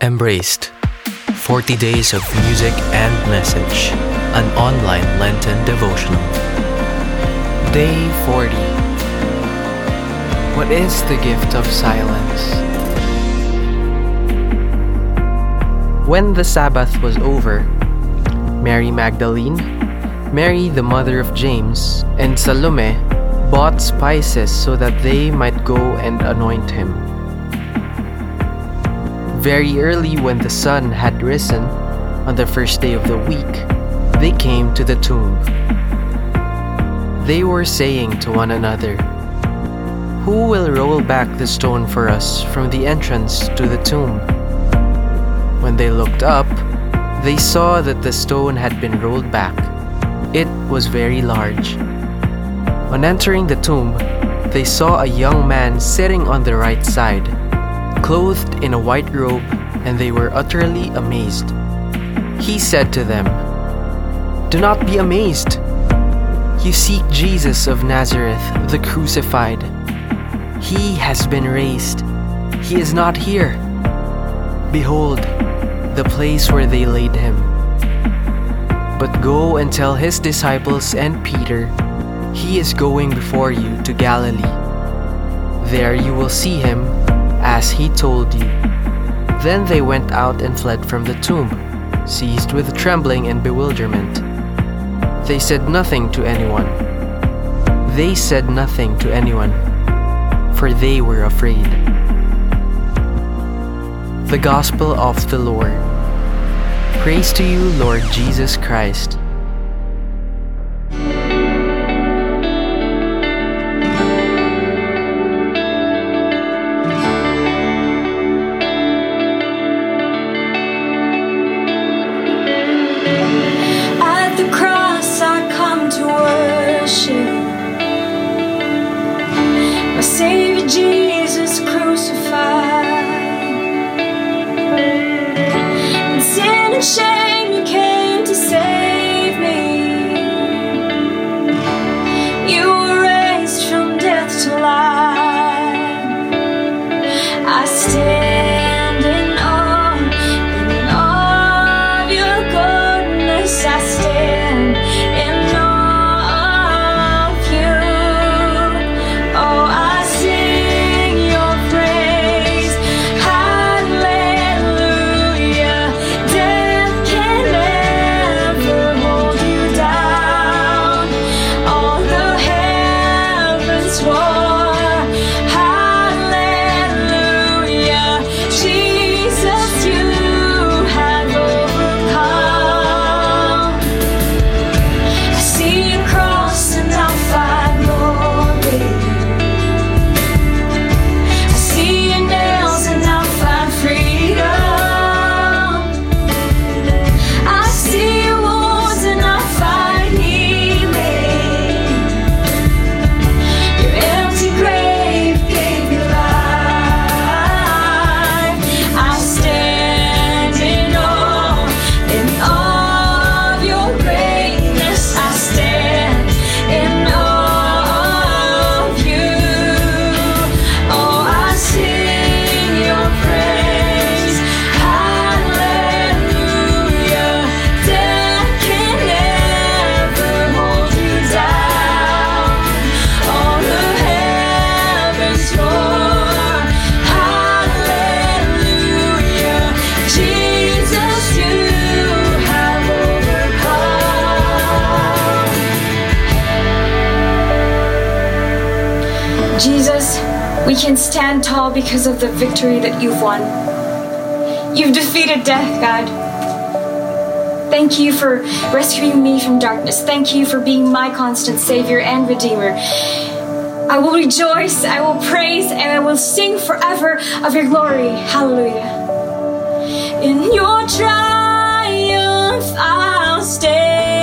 Embraced 40 Days of Music and Message, an online Lenten devotional. Day 40 What is the gift of silence? When the Sabbath was over, Mary Magdalene, Mary the mother of James, and Salome bought spices so that they might go and anoint him. Very early when the sun had risen, on the first day of the week, they came to the tomb. They were saying to one another, Who will roll back the stone for us from the entrance to the tomb? When they looked up, they saw that the stone had been rolled back. It was very large. On entering the tomb, they saw a young man sitting on the right side clothed in a white robe, and they were utterly amazed. He said to them, Do not be amazed. You seek Jesus of Nazareth, the crucified. He has been raised. He is not here. Behold, the place where they laid him. But go and tell his disciples and Peter, He is going before you to Galilee. There you will see him as he told you. Then they went out and fled from the tomb, seized with trembling and bewilderment. They said nothing to anyone. They said nothing to anyone, for they were afraid. The Gospel of the Lord. Praise to you, Lord Jesus Christ. Shame you came to save we can stand tall because of the victory that you've won. You've defeated death, God. Thank you for rescuing me from darkness. Thank you for being my constant Savior and Redeemer. I will rejoice, I will praise, and I will sing forever of your glory. Hallelujah. In your triumph, I'll stand.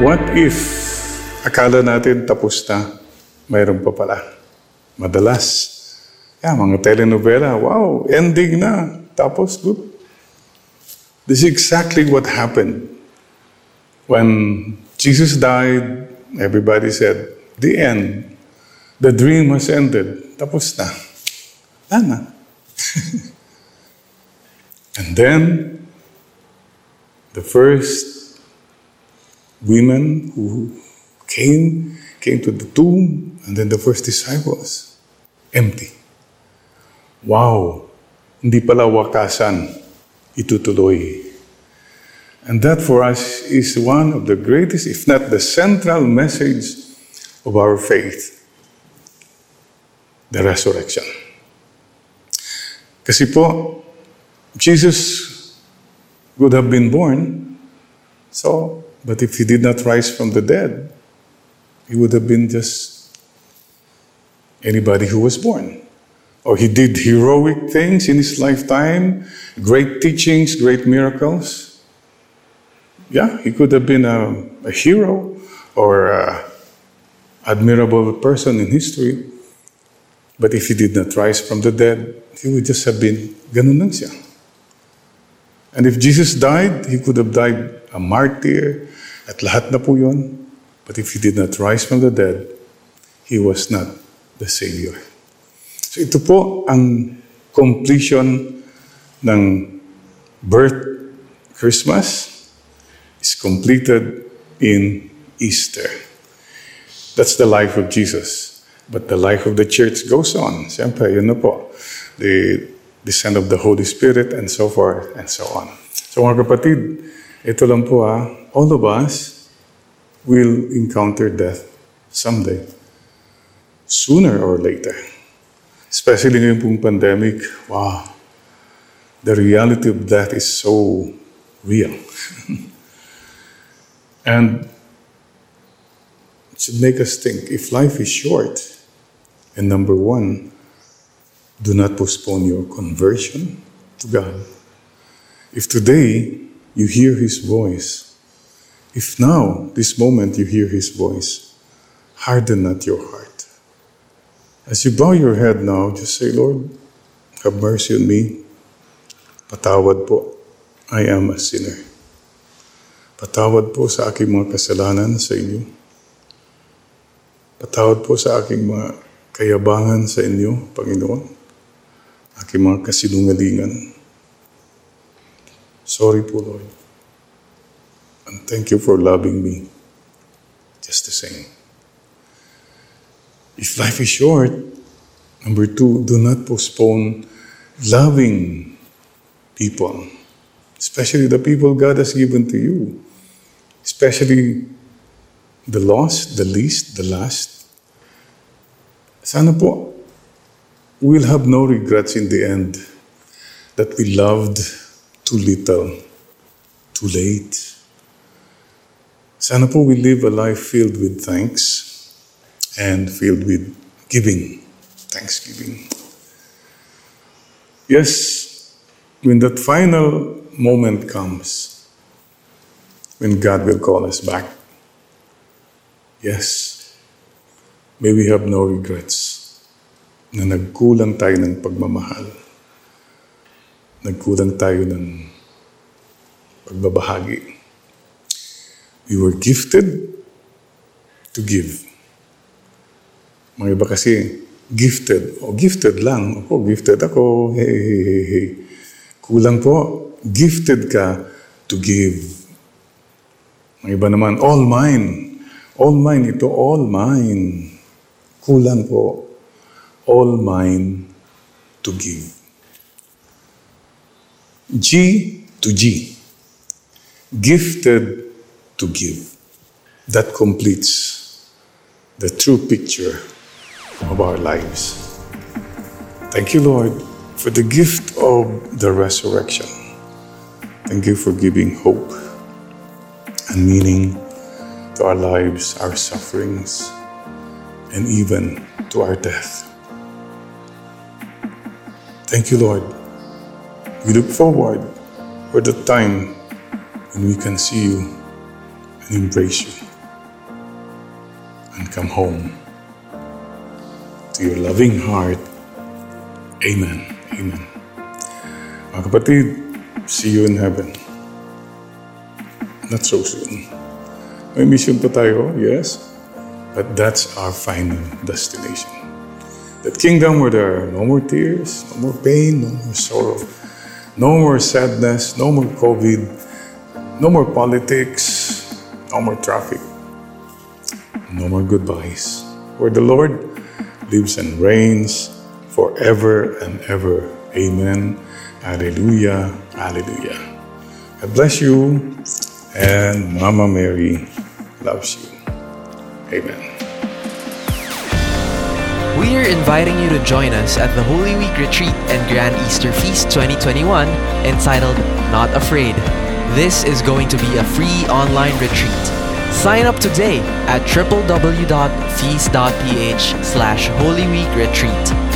What if akala natin tapos na, mayroon pa pala. Madalas, yeah, mga telenovela, wow, ending na, tapos good. This is exactly what happened. When Jesus died, everybody said, the end. The dream has ended. Tapos na. Wala na. and then, the first women who came, came to the tomb, and then the first disciples, empty. Wow! Hindi pala wakasan, itutuloy. And that for us is one of the greatest, if not the central message of our faith. The resurrection. Kasi po, Jesus would have been born, so, but if he did not rise from the dead, he would have been just anybody who was born. Or he did heroic things in his lifetime, great teachings, great miracles. Yeah, he could have been a, a hero or a admirable person in history. But if he did not rise from the dead, he would just have been ganun lang siya. And if Jesus died, he could have died a martyr at lahat na po yun. But if he did not rise from the dead, he was not the Savior. So ito po ang completion ng birth Christmas is completed in Easter. That's the life of Jesus. But the life of the church goes on. Siyempre, yun na po. The descent of the Holy Spirit and so forth and so on. So mga kapatid, ito lang po ha, all of us will encounter death someday. Sooner or later. Especially ngayon pong pandemic, wow, the reality of death is so real. and it should make us think if life is short, and number one, do not postpone your conversion to God. If today you hear His voice, if now, this moment, you hear His voice, harden not your heart. As you bow your head now, just say, Lord, have mercy on me. Patawad po. I am a sinner. Patawad po sa aking mga kasalanan sa inyo. Patawad po sa aking mga kayabangan sa inyo, Panginoon. Aking mga kasinungalingan. Sorry po, Lord. And thank you for loving me just the same. If life is short, number two, do not postpone loving people, especially the people God has given to you, especially the lost, the least, the last. Sana po, we'll have no regrets in the end that we loved too little, too late. Sana po we live a life filled with thanks and filled with giving, thanksgiving. Yes, when that final moment comes, when God will call us back, yes, may we have no regrets na nagkulang tayo ng pagmamahal. Nagkulang tayo ng pagbabahagi. We were gifted to give. Mga iba kasi, gifted. O, gifted lang. Ako, gifted ako. Hey, hey, hey, hey. Kulang po. Gifted ka to give. Mga iba naman, all mine. All mine ito, all mine. Kulang po. All mine to give. G to G. Gifted to give. That completes the true picture of our lives. Thank you, Lord, for the gift of the resurrection. Thank you for giving hope and meaning to our lives, our sufferings, and even to our death. Thank you, Lord. We look forward for the time when we can see you and embrace you. And come home to your loving heart. Amen. Amen. Mga kapatid, see you in heaven. Not so soon. May mission pa tayo, yes. But that's our final destination. That kingdom where there are no more tears, no more pain, no more sorrow, no more sadness, no more COVID, no more politics, no more traffic, no more goodbyes. Where the Lord lives and reigns forever and ever. Amen. Hallelujah. Hallelujah. I bless you. And Mama Mary loves you. Amen. We are inviting you to join us at the Holy Week Retreat and Grand Easter Feast 2021 entitled Not Afraid. This is going to be a free online retreat. Sign up today at www.feast.ph slash Holy Week Retreat.